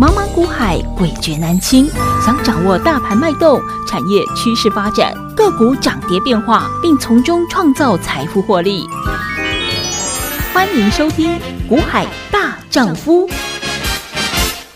茫茫股海，诡谲难清。想掌握大盘脉动、产业趋势发展、个股涨跌变化，并从中创造财富获利，欢迎收听《股海大丈夫》。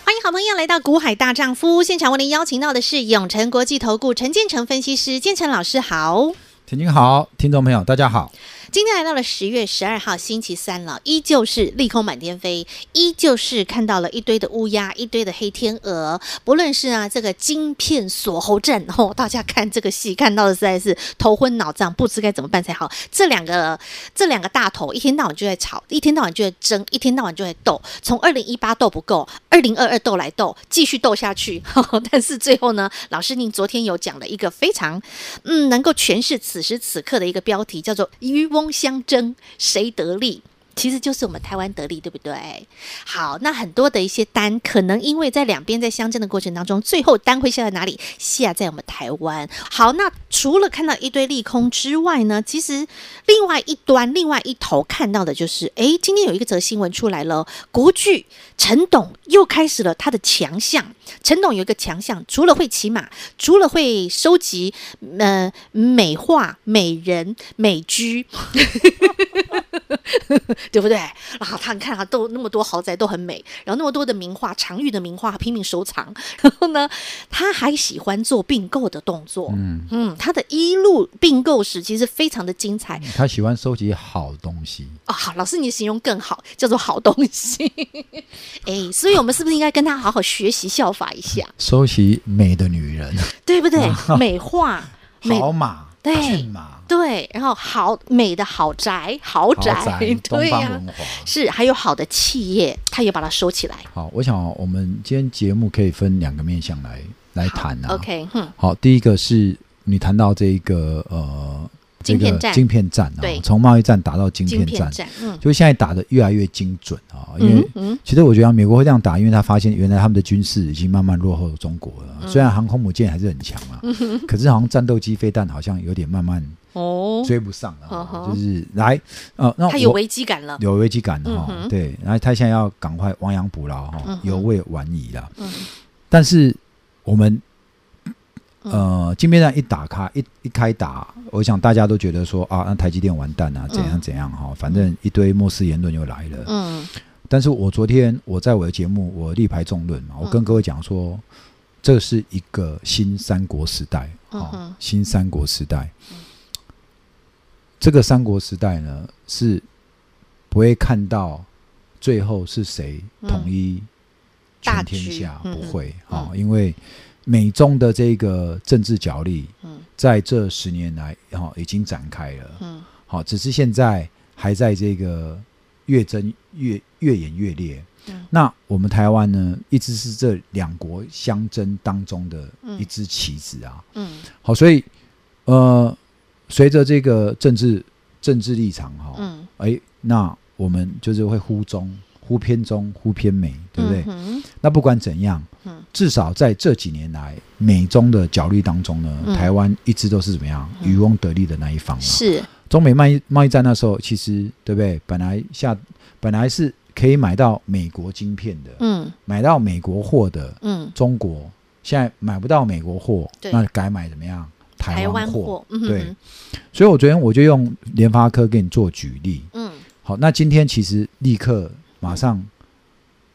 欢迎好朋友来到《股海大丈夫》现场，为您邀请到的是永诚国际投顾陈建成分析师，建成老师好。田青好，听众朋友大家好。今天来到了十月十二号星期三了，依旧是利空满天飞，依旧是看到了一堆的乌鸦，一堆的黑天鹅。不论是啊这个晶片锁喉战，哦，大家看这个戏看到的实在是头昏脑胀，不知该怎么办才好。这两个这两个大头一天到晚就在吵，一天到晚就在争，一天到晚就在斗。从二零一八斗不够，二零二二斗来斗，继续斗下去。但是最后呢，老师您昨天有讲了一个非常嗯能够诠释此时此刻的一个标题，叫做渔翁相争，谁得利？其实就是我们台湾得利，对不对？好，那很多的一些单，可能因为在两边在相争的过程当中，最后单会下在哪里？下在我们台湾。好，那除了看到一堆利空之外呢，其实另外一端、另外一头看到的就是，诶，今天有一个则新闻出来了，国剧陈董又开始了他的强项。陈董有一个强项，除了会骑马，除了会收集呃美化美人美居。对不对？然后他看他都那么多豪宅都很美，然后那么多的名画，常玉的名画拼命收藏。然后呢，他还喜欢做并购的动作。嗯嗯，他的一路并购史其实非常的精彩。他喜欢收集好东西。哦，好，老师你形容更好，叫做好东西。哎，所以我们是不是应该跟他好好学习效法一下？收集美的女人，对不对？美化，好马。对，对，然后好美的豪宅，豪宅，豪 宅对呀、啊，是还有好的企业，他也把它收起来。好，我想我们今天节目可以分两个面向来来谈啊。OK，嗯，好，第一个是你谈到这一个呃。这个晶片战啊，从贸易战打到晶片战，嗯，就现在打得越来越精准啊。因为其实我觉得美国会这样打，因为他发现原来他们的军事已经慢慢落后中国了。虽然航空母舰还是很强啊，可是好像战斗机飞弹好像有点慢慢哦追不上了。就是来呃，那他有危机感了，有危机感哈。对，然后他现在要赶快亡羊补牢哈，犹未晚矣了。但是我们。呃，晶片战一打开，一一开打，我想大家都觉得说啊，那台积电完蛋啊，怎样怎样哈，嗯、反正一堆末世言论又来了。嗯，但是我昨天我在我的节目，我力排众论嘛，我跟各位讲说，这是一个新三国时代，啊、嗯，新三国时代。嗯、这个三国时代呢，是不会看到最后是谁统一全天下，嗯、不会啊，因为。美中的这个政治角力，在这十年来哈已经展开了，好，只是现在还在这个越争越越演越烈。那我们台湾呢，一直是这两国相争当中的一支棋子啊，好，所以呃，随着这个政治政治立场哈，哎，那我们就是会忽中忽偏中忽偏美，对不对？那不管怎样。至少在这几年来，美中的角力当中呢，嗯、台湾一直都是怎么样渔翁得利的那一方嘛。是中美贸易贸易战那时候，其实对不对？本来下本来是可以买到美国晶片的，嗯，买到美国货的，嗯，中国现在买不到美国货，那改买怎么样？台湾货，嗯、对。所以我昨天我就用联发科给你做举例，嗯，好，那今天其实立刻马上。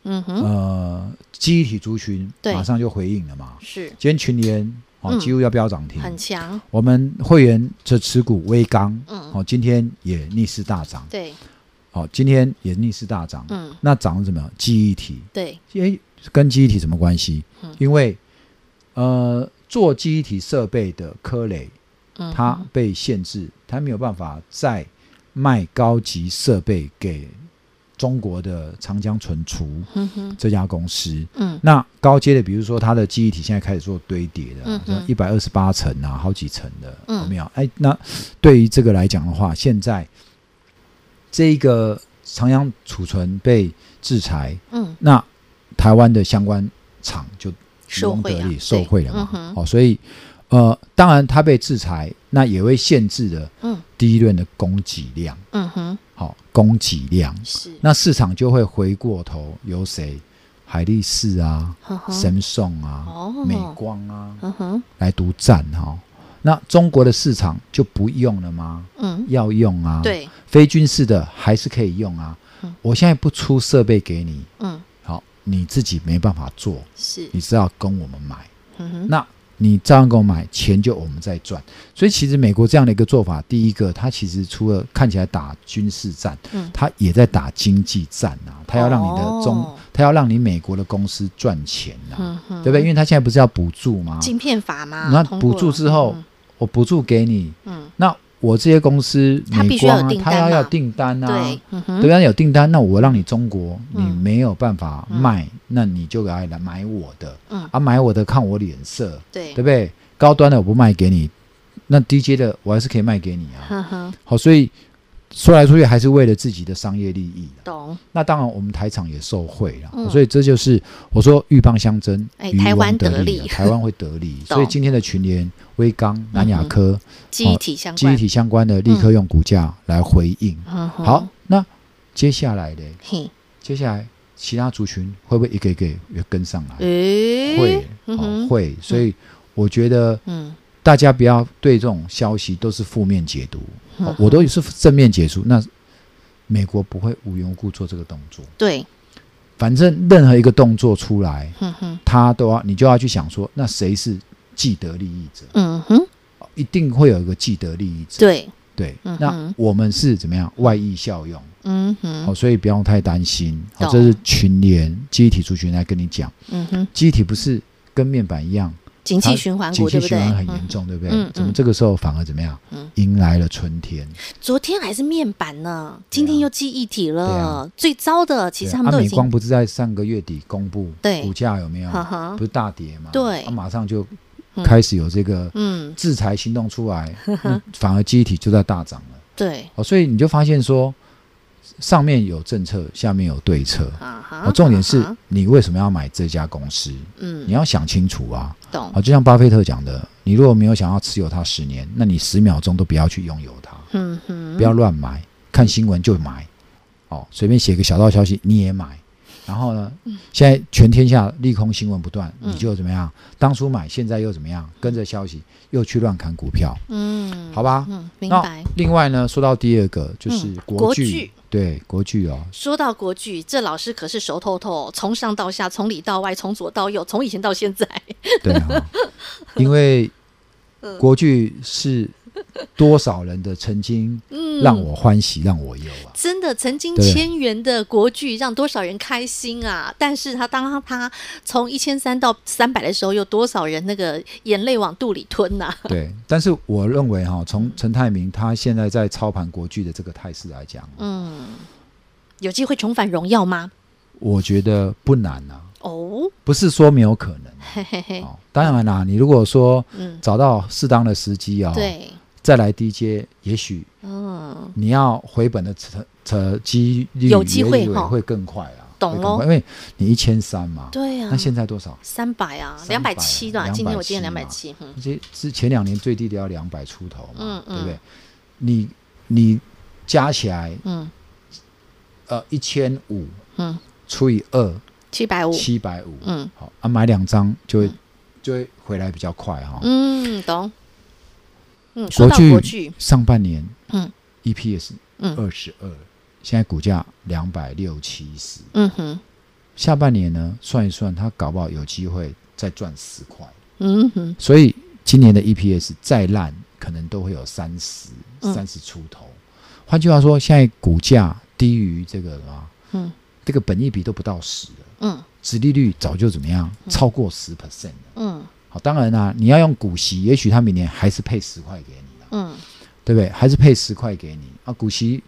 嗯哼，呃，记忆体族群马上就回应了嘛。是，今天群联哦，几乎要飙涨停，很强。我们会员这持股微刚，嗯，哦，今天也逆势大涨。对，哦，今天也逆势大涨。嗯，那涨什么？记忆体。对，诶，跟记忆体什么关系？嗯，因为呃，做记忆体设备的科磊，它被限制，它没有办法再卖高级设备给。中国的长江存储这家公司，嗯，那高阶的，比如说它的记忆体现在开始做堆叠的，一百二十八层啊，好几层的，嗯，有没有？哎，那对于这个来讲的话，现在这个长江储存被制裁，嗯，那台湾的相关厂就渔翁得利，受惠了嘛，嗯、哦，所以。呃，当然，它被制裁，那也会限制了第一轮的供给量。嗯哼，好，供给量是，那市场就会回过头由谁海力士啊、呵呵 Samsung 啊、哦美光啊，嗯哼，来独占哈。那中国的市场就不用了吗？嗯，要用啊。，对，非军事的还是可以用啊。嗯我现在不出设备给你，嗯，好，你自己没办法做，是，你是要跟我们买。嗯哼，那你照样给我买，钱就我们在赚。所以其实美国这样的一个做法，第一个，它其实除了看起来打军事战，嗯它也在打经济战啊。它要让你的中，哦它要让你美国的公司赚钱啊，对不对？因为它现在不是要补助吗？晶片法吗，那补助之后嗯我补助给你，嗯，那我这些公司，它必美光啊须要有订，单嘛。它要有订单啊，对，对啊，有订单，那我让你中国你嗯。没有办法卖，那你就来来买我的，嗯。啊，买我的看我脸色，对。对不对？高端的我不卖给你，那低阶的我还是可以卖给你啊。呵呵，好，所以说来说去还是为了自己的商业利益。懂，那当然，我们台厂也受惠了，嗯。所以这就是我说鹬蚌相争，渔哎台湾翁得得利。台湾会得利。所以今天的群联、威刚、南亚科、记忆体相关，记忆体相关的，立刻用股价来回应。嗯，好，那接下来呢？接下来其他族群会不会一个一个也跟上来？诶，会，会。所以我觉得嗯，大家不要对这种消息都是负面解读，我都是正面解读。那美国不会无缘无故做这个动作，对，反正任何一个动作出来，嗯，他都要你就要去想说，那谁是既得利益者？嗯哼，哦一定会有一个既得利益者。对，对，嗯那我们是怎么样外溢效用？嗯好、哼，所以不用太担心。好、懂这是群联集体族群来跟你讲，嗯哼，集体不是跟面板一样，景气循环景股，对不对？气循环很严嗯重，对不对？嗯怎么嗯这个时候反而怎么样？嗯迎来了春天。昨天还是面板呢，今天又记忆体了啊。最糟的，其实他们都已经光不是在上个月底公布对股价有没有？呵呵不是大跌吗？对啊马上就嗯开始有这个嗯，制裁行动出来，那反而记忆体就在大涨了。对，哦，所以你就发现说，上面有政策，下面有对策。啊哈哦，重点是你为什么要买这家公司？嗯。你，要想清楚啊！懂。好，，就像巴菲特讲的，你如果没有想要持有它十年，那你十秒钟都不要去拥有它，嗯哼，不要乱买，看新闻就买，哦，随便写个小道消息你也买，然后呢，现在全天下利空新闻不断，嗯你就怎么样？当初买，现在又怎么样？跟着消息又去乱砍股票，嗯，好吧？嗯，明白。另外呢，说到第二个就是嗯国巨，国巨对国剧哦，说到国剧，这老师可是熟透透，从上到下，从里到外，从左到右，从以前到现在。对啊，因为 嗯国剧是多少人的曾经嗯，让我欢喜，让我忧啊。真的曾经千元的国剧让多少人开心啊！但是他当他从一千三到三百的时候，有多少人那个眼泪往肚里吞呐、啊？对，但是我认为哈，从陈泰明他现在在操盘国剧的这个态势来讲，嗯，有机会重返荣耀吗？我觉得不难啊，哦，不是说没有可能嘿嘿嘿，哦。当然啦，你如果说嗯，找到适当的时机哦，对，再来低阶，也许嗯，你要回本的成成几率有机会也哈。会更快啊，懂咯。会更快因为你一千三嘛，对呀、啊。那现在多少？三百啊，两百七的啊，270今天我今天两百七，嗯。这是前两年最低的要两百出头嘛，嗯嗯。对不对？你你加起来嗯。呃一千五嗯，除以二七百五，七百五，嗯。好啊，买两张就会就会回来比较快哈。嗯，懂。嗯，说到国巨国巨，上半年嗯。EPS 嗯。二十二，现在股价两百六七十，嗯哼。下半年呢算一算，它搞不好有机会再赚十块，嗯哼，所以今年的 EPS 再烂，可能都会有三十嗯。三十出头。换句话说，现在股价低于这个啊，嗯。这个本益比都不到十了，嗯。殖利率早就怎么样，超过十 percent 了。嗯好，当然啦、你要用股息，也许他明年还是配十块给你啦，嗯对不对？还是配十块给你啊？股息，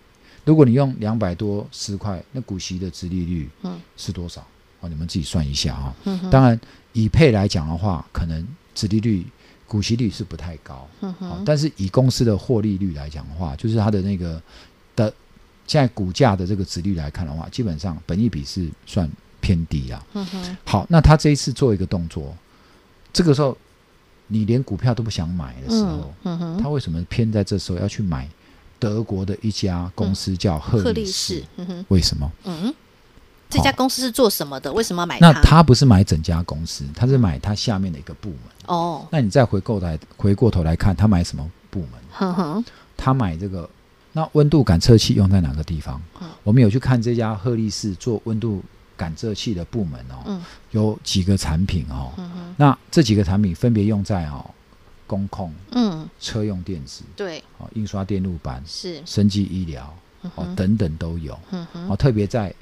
如果你用两百多十块，那股息的殖利率嗯是多少？哦，你们自己算一下啊、嗯，当然，以配来讲的话，可能殖利率、股息率是不太高。嗯好、哼，但是以公司的获利率来讲的话，就是它的那个的现在股价的这个殖率来看的话，基本上本益比是算偏低啦。嗯哼，好，那他这一次做一个动作，这个时候你连股票都不想买的时候，他为什么偏在这时候要去买德国的一家公司叫赫嗯赫力力士？为什么？嗯这家公司是做什么的？为什么要买？那他不是买整家公司，他是买他下面的一个部门。哦，那你再回过来回过头来看，他买什么部门？他买这个，那温度感测器用在哪个地方？嗯，我们有去看这家赫利士做温度感测器的部门哦，嗯，有几个产品哦，嗯，那这几个产品分别用在哦，工控，嗯，车用电子，对，哦，印刷电路板是，生技医疗，哦，等等都有，嗯，哦，特别在。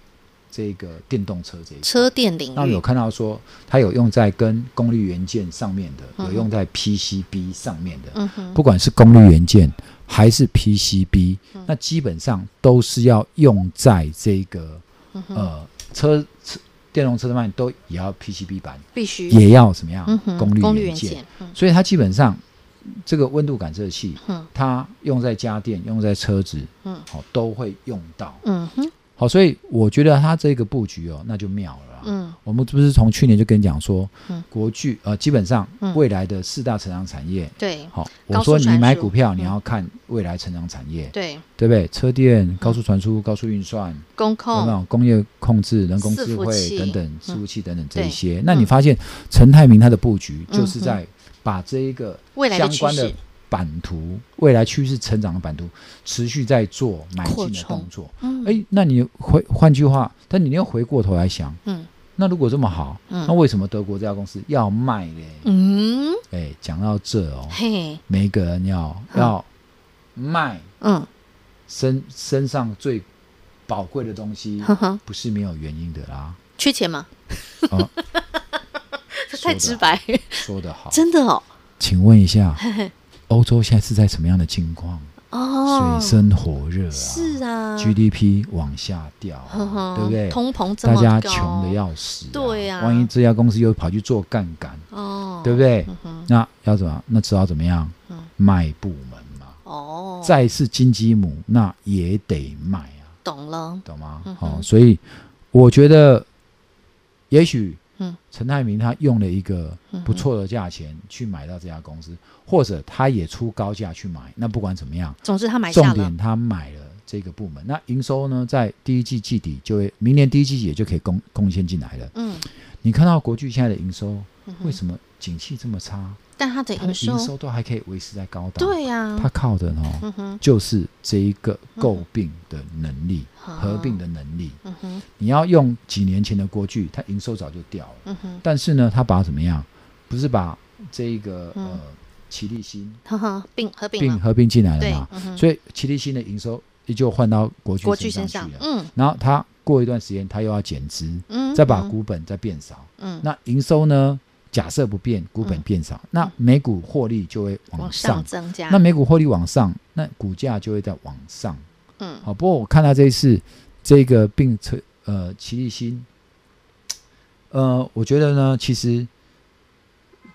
这个电动车这一车电领域，那有看到说它有用在跟功率元件上面的，嗯、有用在 PCB 上面的，嗯哼，不管是功率元件还是 PCB，、嗯、那基本上都是要用在这个、嗯、呃车车电动车的卖都也要 PCB 板，必须。也要怎么样、嗯、功率元件，元件嗯、所以它基本上这个温度感测器，嗯，它用在家电、用在车子，嗯，好、哦、都会用到，嗯哼。好，所以我觉得它这个布局哦，那就妙了。嗯，我们不是从去年就跟你讲说，嗯，国巨呃，基本上未来的四大成长产业，对，好，我说你买股票你要看未来成长产业，对，对不对？车电、高速传输、高速运算、工控、有没有？工业控制、人工智慧等等、伺服器等等这一些？那你发现陈泰明他的布局就是在把这一个相关的。版图未来趋势成长的版图持续在做买进的动作，嗯，哎，那你回换句话，但你要回过头来想，嗯，那如果这么好，嗯，那为什么德国这家公司要卖嘞？嗯，哎，讲到这哦，嘿，每一个人要要卖，嗯，身身上最宝贵的东西，不是没有原因的啦，缺钱吗？哦，这 太直白，说得好，真的哦，请问一下。欧洲现在是在什么样的境况？哦，水深火热啊！是啊，GDP 往下掉，对不对？通膨大家穷的要死，对呀。万一这家公司又跑去做杠杆，哦，对不对？那要怎么？那只好怎么样？卖部门嘛。哦，再是金鸡母，那也得卖啊。懂了，懂吗？好，所以我觉得，也许。嗯，陈泰明他用了一个不错的价钱去买到这家公司，嗯、或者他也出高价去买。那不管怎么样，总之他买。重点他买了这个部门，那营收呢，在第一季季底就会，明年第一季也就可以贡贡献进来了。嗯，你看到国巨现在的营收，为什么景气这么差？但它的营收，营收都还可以维持在高档，对呀、啊，它靠的呢，嗯、哼就是这一个购并的能力、嗯、合并的能力。嗯、哼你要用几年前的国巨，它营收早就掉了。嗯、哼但是呢，它把它怎么样？不是把这一个、嗯、呃奇力新并合并合并进来了嘛？嗯、所以奇力新的营收也就换到国巨身上去了。嗯，然后它过一段时间，它又要减资，嗯、再把股本再变少。嗯，那营收呢？假设不变，股本变少，嗯、那每股获利就会往上，增加。那每股获利往上，那股价就会在往上。嗯，好。不过我看到这一次这个并车呃，齐力新，呃，我觉得呢，其实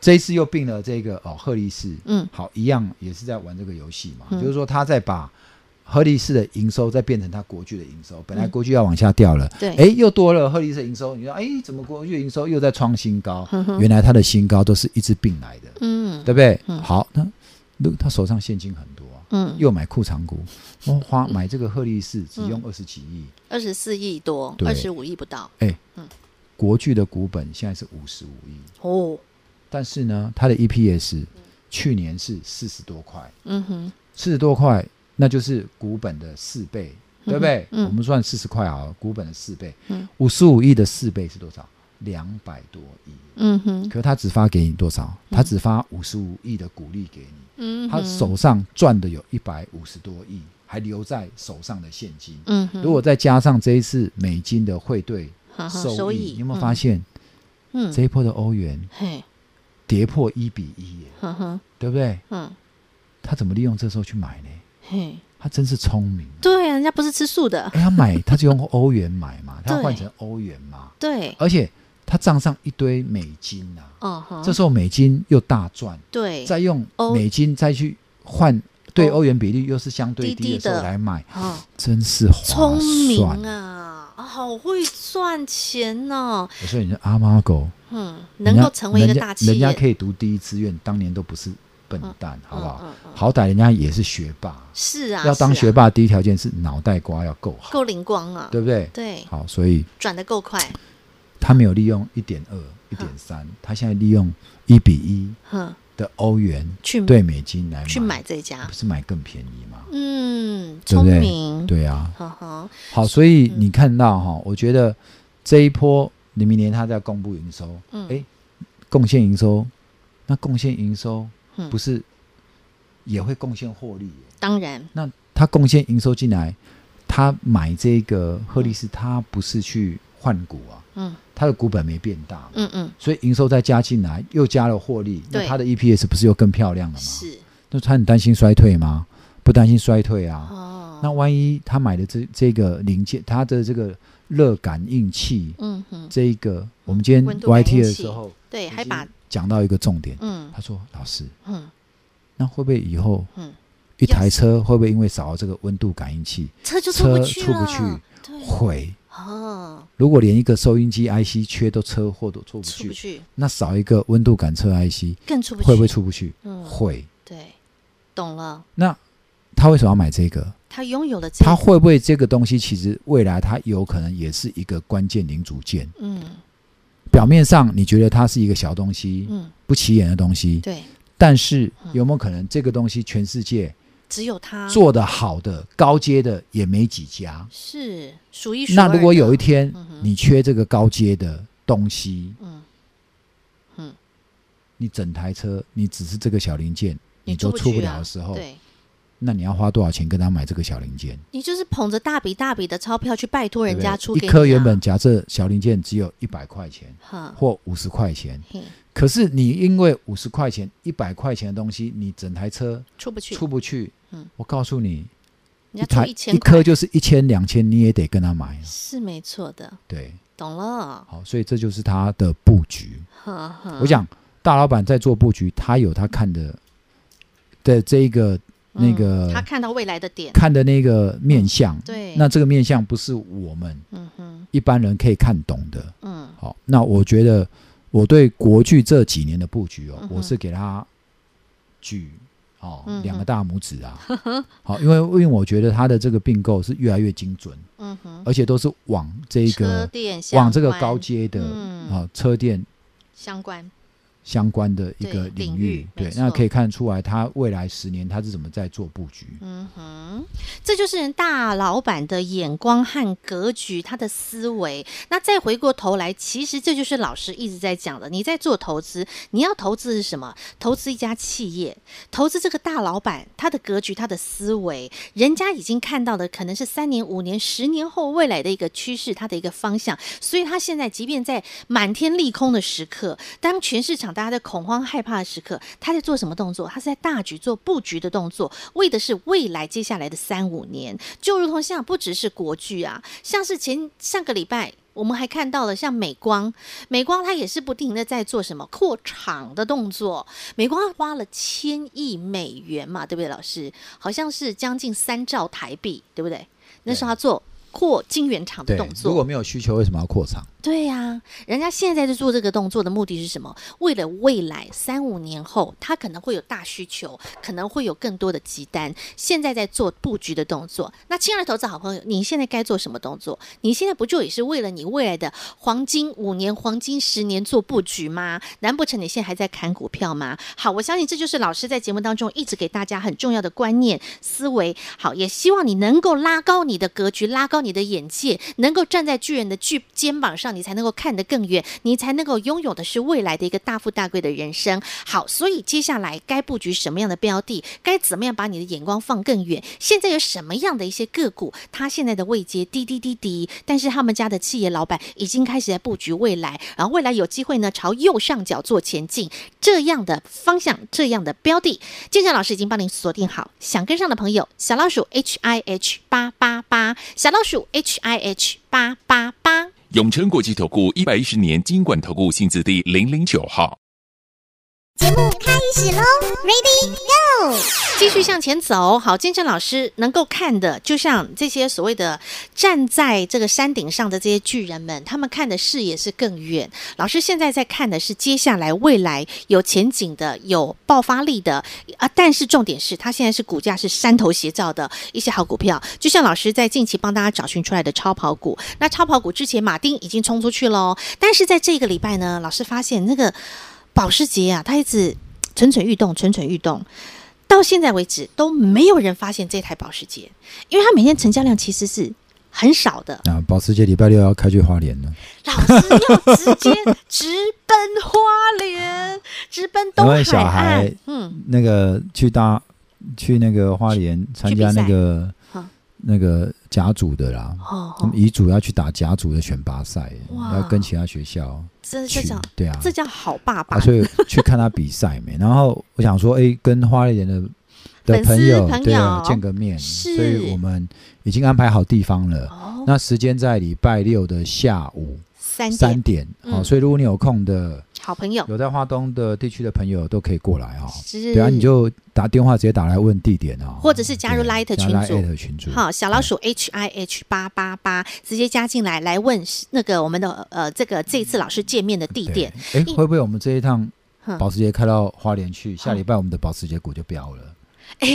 这一次又并了这个哦，贺立士。嗯，好，一样也是在玩这个游戏嘛，嗯、就是说他在把。贺立士的营收再变成它国巨的营收，本来国巨要往下掉了，对，哎，又多了贺立士的营收，你说，哎，怎么国巨营收又在创新高？原来它的新高都是一直并来的，嗯，对不对？好，那他手上现金很多，嗯，又买库藏股，我花买这个贺立士只用二十几亿，二十四亿多，二十五亿不到，哎，国巨的股本现在是五十五亿。哦，但是呢，它的 EPS 去年是四十多块，嗯哼，四十多块。那就是股本的四倍，对不对？嗯嗯、我们算四十块啊，股本的四倍，五十五亿的四倍是多少？两百多亿。嗯哼。可是他只发给你多少？他只发五十五亿的股利给你。嗯哼。他手上赚的有一百五十多亿，还留在手上的现金。嗯哼。如果再加上这一次美金的汇兑收益，你有没有发现？嗯。这一波的欧元，嘿，跌破一比一耶。嗯哼。对不对？嗯。他怎么利用这时候去买呢？嘿，他真是聪明。对啊，人家不是吃素的。哎，他买他就用欧元买嘛，他换成欧元嘛。对。而且他账上一堆美金呐。哦。这时候美金又大赚。对。再用美金再去换，对欧元比率又是相对低的时候来买，真是。聪明啊，好会赚钱呢。我说你是阿猫狗，嗯，能够成为一个大企业，人家可以读第一志愿，当年都不是。笨蛋，好不好？好歹人家也是学霸。是啊，要当学霸，第一条件是脑袋瓜要够好，够灵光啊，对不对？对。好，所以转得够快。他没有利用一点二、一点三，他现在利用一比一的欧元去兑美金来去买这家，不是买更便宜吗？嗯，聪明，对啊。好，所以你看到哈，我觉得这一波，你明年他在公布营收，嗯哎，贡献营收，那贡献营收不是也会贡献获利？当然，那他贡献营收进来，他买这个赫利斯，他不是去换股啊，嗯，他的股本没变大，嗯嗯，所以营收再加进来，又加了获利，那他的 EPS 不是又更漂亮了吗？是，那他很担心衰退吗？不担心衰退啊，哦，那万一他买的这这个零件，他的这个热感应器，嗯哼，这一个我们今天 YT 的时候，对，还把讲到一个重点，嗯，他说老师，嗯，那会不会以后，嗯，一台车会不会因为少了这个温度感应器，车就出不去出不去？会。哦，如果连一个收音机 IC 缺都车祸都出不去，不去那少一个温度感测 IC 更出不去，会不会出不去？嗯，会。对，懂了。那他为什么要买这个？他拥有了这个，他会不会这个东西其实未来他有可能也是一个关键零组件？嗯，表面上你觉得它是一个小东西，嗯，不起眼的东西，对。但是有没有可能这个东西全世界？只有它。做的好的高阶的也没几家，是数一数二。那如果有一天你缺这个高阶的东西，嗯。嗯，你整台车你只是这个小零件，你都出不了的时候，对，那你要花多少钱跟他买这个小零件？你就是捧着大笔大笔的钞票去拜托人家出一颗原本假设小零件只有一百块钱，或五十块钱。可是你因为五十块钱、一百块钱的东西，你整台车出不去，出不去。嗯，我告诉你，一台一颗就是一千两千，你也得跟他买。是没错的，对，懂了。好，所以这就是他的布局。我想大老板在做布局，他有他看的的这一个那个，他看到未来的点，看的那个面相。对，那这个面相不是我们嗯哼。一般人可以看懂的。嗯，好，那我觉得。我对国剧这几年的布局哦，嗯、我是给他举哦、嗯、两个大拇指啊，好，因为因为我觉得他的这个并购是越来越精准，嗯哼，而且都是往这个往这个高阶的啊、嗯。哦、车店相关。相关的一个领域，对，对，那可以看出来，他未来十年他是怎么在做布局。嗯哼，这就是大老板的眼光和格局，他的思维。那再回过头来，其实这就是老师一直在讲的。你在做投资，你要投资是什么？投资一家企业，投资这个大老板，他的格局，他的思维，人家已经看到的可能是三年、五年、十年后未来的一个趋势，他的一个方向。所以他现在即便在满天利空的时刻，当全市场大家在恐慌害怕的时刻，他在做什么动作？他是在大局做布局的动作，为的是未来接下来的三五年。就如同像不只是国剧啊，像是前上个礼拜我们还看到了像美光，美光它也是不停的在做什么扩厂的动作。美光花了千亿美元嘛，对不对？老师好像是将近三兆台币，对不对？那时候他做扩晶圆厂的动作。如果没有需求，为什么要扩厂？对呀、啊，人家现在在做这个动作的目的是什么？为了未来三五年后，他可能会有大需求，可能会有更多的急单。现在在做布局的动作。那亲爱的投资好朋友，你现在该做什么动作？你现在不就也是为了你未来的黄金五年、黄金十年做布局吗？难不成你现在还在砍股票吗？好，我相信这就是老师在节目当中一直给大家很重要的观念思维。好，也希望你能够拉高你的格局，拉高你的眼界，能够站在巨人的巨肩膀上。你才能够看得更远，你才能够拥有的是未来的一个大富大贵的人生。好，所以接下来该布局什么样的标的，该怎么样把你的眼光放更远？现在有什么样的一些个股，它现在的位阶低低低低，但是他们家的企业老板已经开始在布局未来，然后未来有机会呢朝右上角做前进，这样的方向，这样的标的，建成老师已经帮您锁定好，想跟上的朋友，小老鼠 H I H 八八八，小老鼠 H I H 八八八。永诚国际投顾一百一十年金管投顾新字第零零九号。节目开始喽，Ready Go！继续向前走。好，建成老师能够看的，就像这些所谓的站在这个山顶上的这些巨人们，他们看的视野是更远。老师现在在看的是接下来未来有前景的、有爆发力的啊！但是重点是，它现在是股价是山头斜照的一些好股票，就像老师在近期帮大家找寻出来的超跑股。那超跑股之前马丁已经冲出去了，但是在这个礼拜呢，老师发现那个。保时捷啊，它一直蠢蠢欲动，蠢蠢欲动，到现在为止都没有人发现这台保时捷，因为它每天成交量其实是很少的。啊，保时捷礼拜六要开去花莲了，老师要直接直奔花莲，直奔东海岸。小孩，嗯，那个去搭去那个花莲参加那个。那个甲组的啦，哦，乙组要去打甲组的选拔赛，要跟其他学校这叫对啊，这叫好爸爸。所以去看他比赛没？然后我想说，哎，跟花莲的的朋友对啊见个面，所以我们已经安排好地方了。那时间在礼拜六的下午三点，好，所以如果你有空的。好朋友，有在花东的地区的朋友都可以过来哈、哦。是，对啊，你就打电话直接打来问地点哦，或者是加入 Light 群组，群组好，小老鼠 H I H 八八八，直接加进来，来问那个我们的呃这个这一次老师见面的地点。哎，会不会我们这一趟保时捷开到花莲去？下礼拜我们的保时捷股就飙了。哎，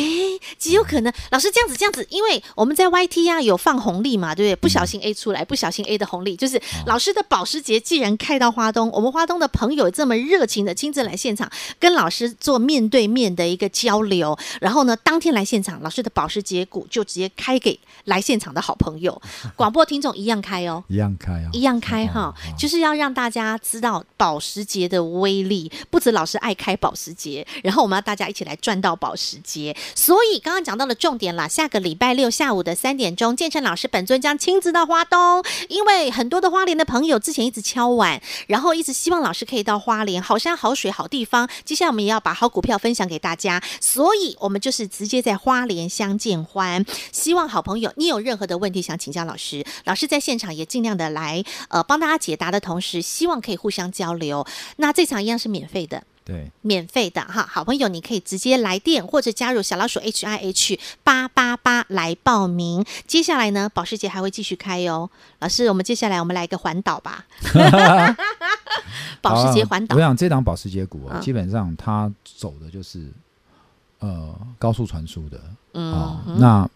极有可能，老师这样子这样子，因为我们在 YT 啊有放红利嘛，对不对？不小心 A 出来，不小心 A 的红利，就是老师的保时捷既然开到花东，我们花东的朋友这么热情的亲自来现场跟老师做面对面的一个交流，然后呢，当天来现场，老师的保时捷股就直接开给来现场的好朋友，广播听众一样开哦，一样开哦，一样开哈，就是要让大家知道保时捷的威力，不止老师爱开保时捷，然后我们要大家一起来赚到保时捷。所以刚刚讲到了重点了，下个礼拜六下午的三点钟，建成老师本尊将亲自到花东，因为很多的花莲的朋友之前一直敲碗，然后一直希望老师可以到花莲，好山好水好地方。接下来我们也要把好股票分享给大家，所以我们就是直接在花莲相见欢。希望好朋友，你有任何的问题想请教老师，老师在现场也尽量的来呃帮大家解答的同时，希望可以互相交流。那这场一样是免费的。对，免费的哈，好朋友，你可以直接来电或者加入小老鼠 H I H 八八八来报名。接下来呢，保时捷还会继续开哟。老师，我们接下来我们来一个环岛吧。保时捷环岛，我想这档保时捷股啊，基本上它走的就是呃高速传输的，嗯、哦，那。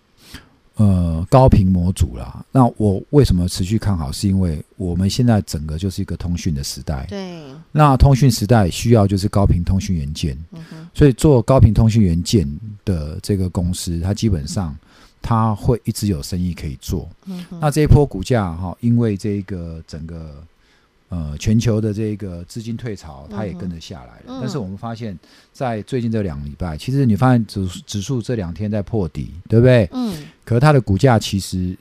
呃，高频模组啦，那我为什么持续看好？是因为我们现在整个就是一个通讯的时代。对。那通讯时代需要就是高频通讯元件，嗯。所以做高频通讯元件的这个公司，它基本上它会一直有生意可以做。嗯。那这一波股价哈，因为这个整个。呃，全球的这个资金退潮，它也跟着下来了。嗯、但是我们发现，在最近这两个礼拜，其实你发现指指数这两天在破底，对不对？嗯。可是它的股价其实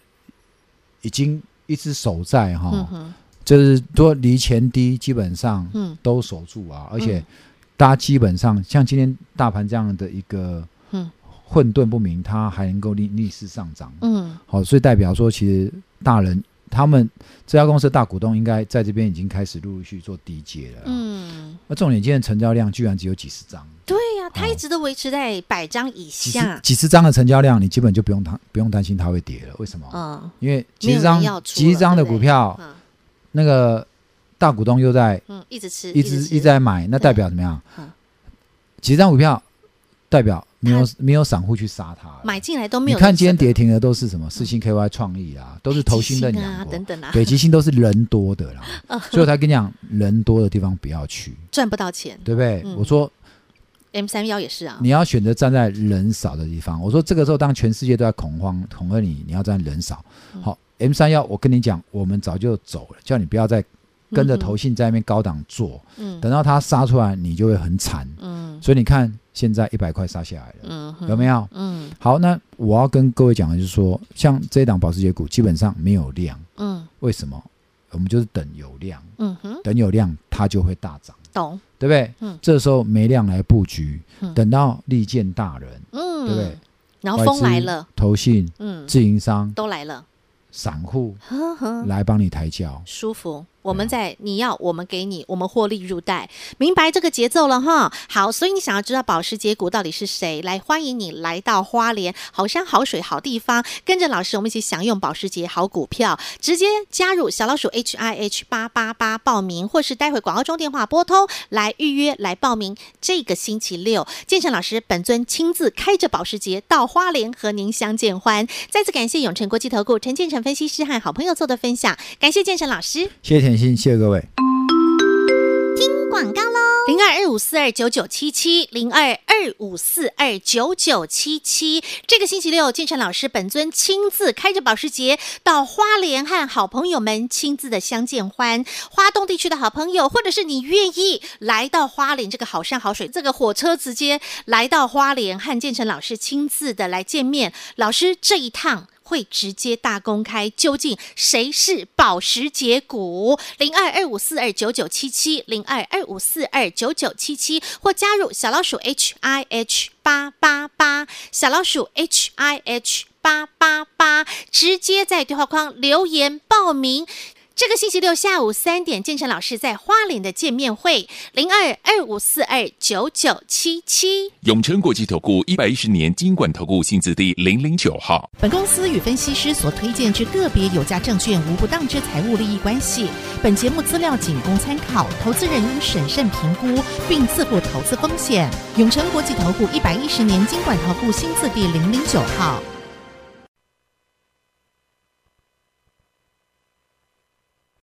已经一直守在哈，嗯、就是多离前低基本上都守住啊，嗯、而且大家基本上像今天大盘这样的一个混沌不明，它还能够逆逆势上涨。嗯。好，所以代表说，其实大人。他们这家公司的大股东应该在这边已经开始陆陆续续做低接了。嗯，那重点今天成交量居然只有几十张。对呀、啊，它一直都维持在百张以下。几十张的成交量，你基本就不用担不用担心它会跌了。为什么？嗯，因为几十张几十张的股票，那个大股东又在嗯一直吃，一直一直在买，那代表怎么样？嗯，几十张股票代表。没有没有散户去杀它，买进来都没有。你看今天跌停的都是什么？四星 KY 创意啊，都是投信的啊等等啊。北极星都是人多的啦，所以我才跟你讲，人多的地方不要去，赚不到钱，对不对？我说 M 三幺也是啊，你要选择站在人少的地方。我说这个时候，当全世界都在恐慌恐吓你，你要站人少。好，M 三幺，我跟你讲，我们早就走了，叫你不要再跟着投信在那边高档做，嗯等到它杀出来，你就会很惨。嗯，所以你看。现在一百块杀下来了，嗯、有没有？嗯，好，那我要跟各位讲的就是说，像这一档保时捷股基本上没有量，嗯，为什么？我们就是等有量，嗯哼，等有量它就会大涨，懂？对不对？嗯，这时候没量来布局，嗯、等到利见大人，嗯，对不对？然后风来了，投信，嗯，自营商都来了，散户来帮你抬轿，舒服。我们在你要我们给你，我们获利入袋，明白这个节奏了哈。好，所以你想要知道保时捷股到底是谁？来，欢迎你来到花莲好山好水好地方，跟着老师我们一起享用保时捷好股票，直接加入小老鼠 H I H 八八八报名，或是待会广告中电话拨通来预约来报名。这个星期六，建成老师本尊亲自开着保时捷到花莲和您相见欢。再次感谢永诚国际投顾陈建成分析师和好朋友做的分享，感谢建成老师，谢谢。谢谢各位。听广告喽，零二二五四二九九七七，零二二五四二九九七七。这个星期六，建成老师本尊亲自开着保时捷到花莲和好朋友们亲自的相见欢。花东地区的好朋友，或者是你愿意来到花莲这个好山好水，这个火车直接来到花莲和建成老师亲自的来见面。老师这一趟。会直接大公开，究竟谁是保时捷股？零二二五四二九九七七，零二二五四二九九七七，或加入小老鼠 H I H 八八八，小老鼠 H I H 八八八，直接在对话框留言报名。这个星期六下午三点，建成老师在花莲的见面会，零二二五四二九九七七。永诚国际投顾一百一十年金管投顾新字第零零九号。本公司与分析师所推荐之个别有价证券无不当之财务利益关系。本节目资料仅供参考，投资人应审慎评估并自负投资风险。永诚国际投顾一百一十年金管投顾新字第零零九号。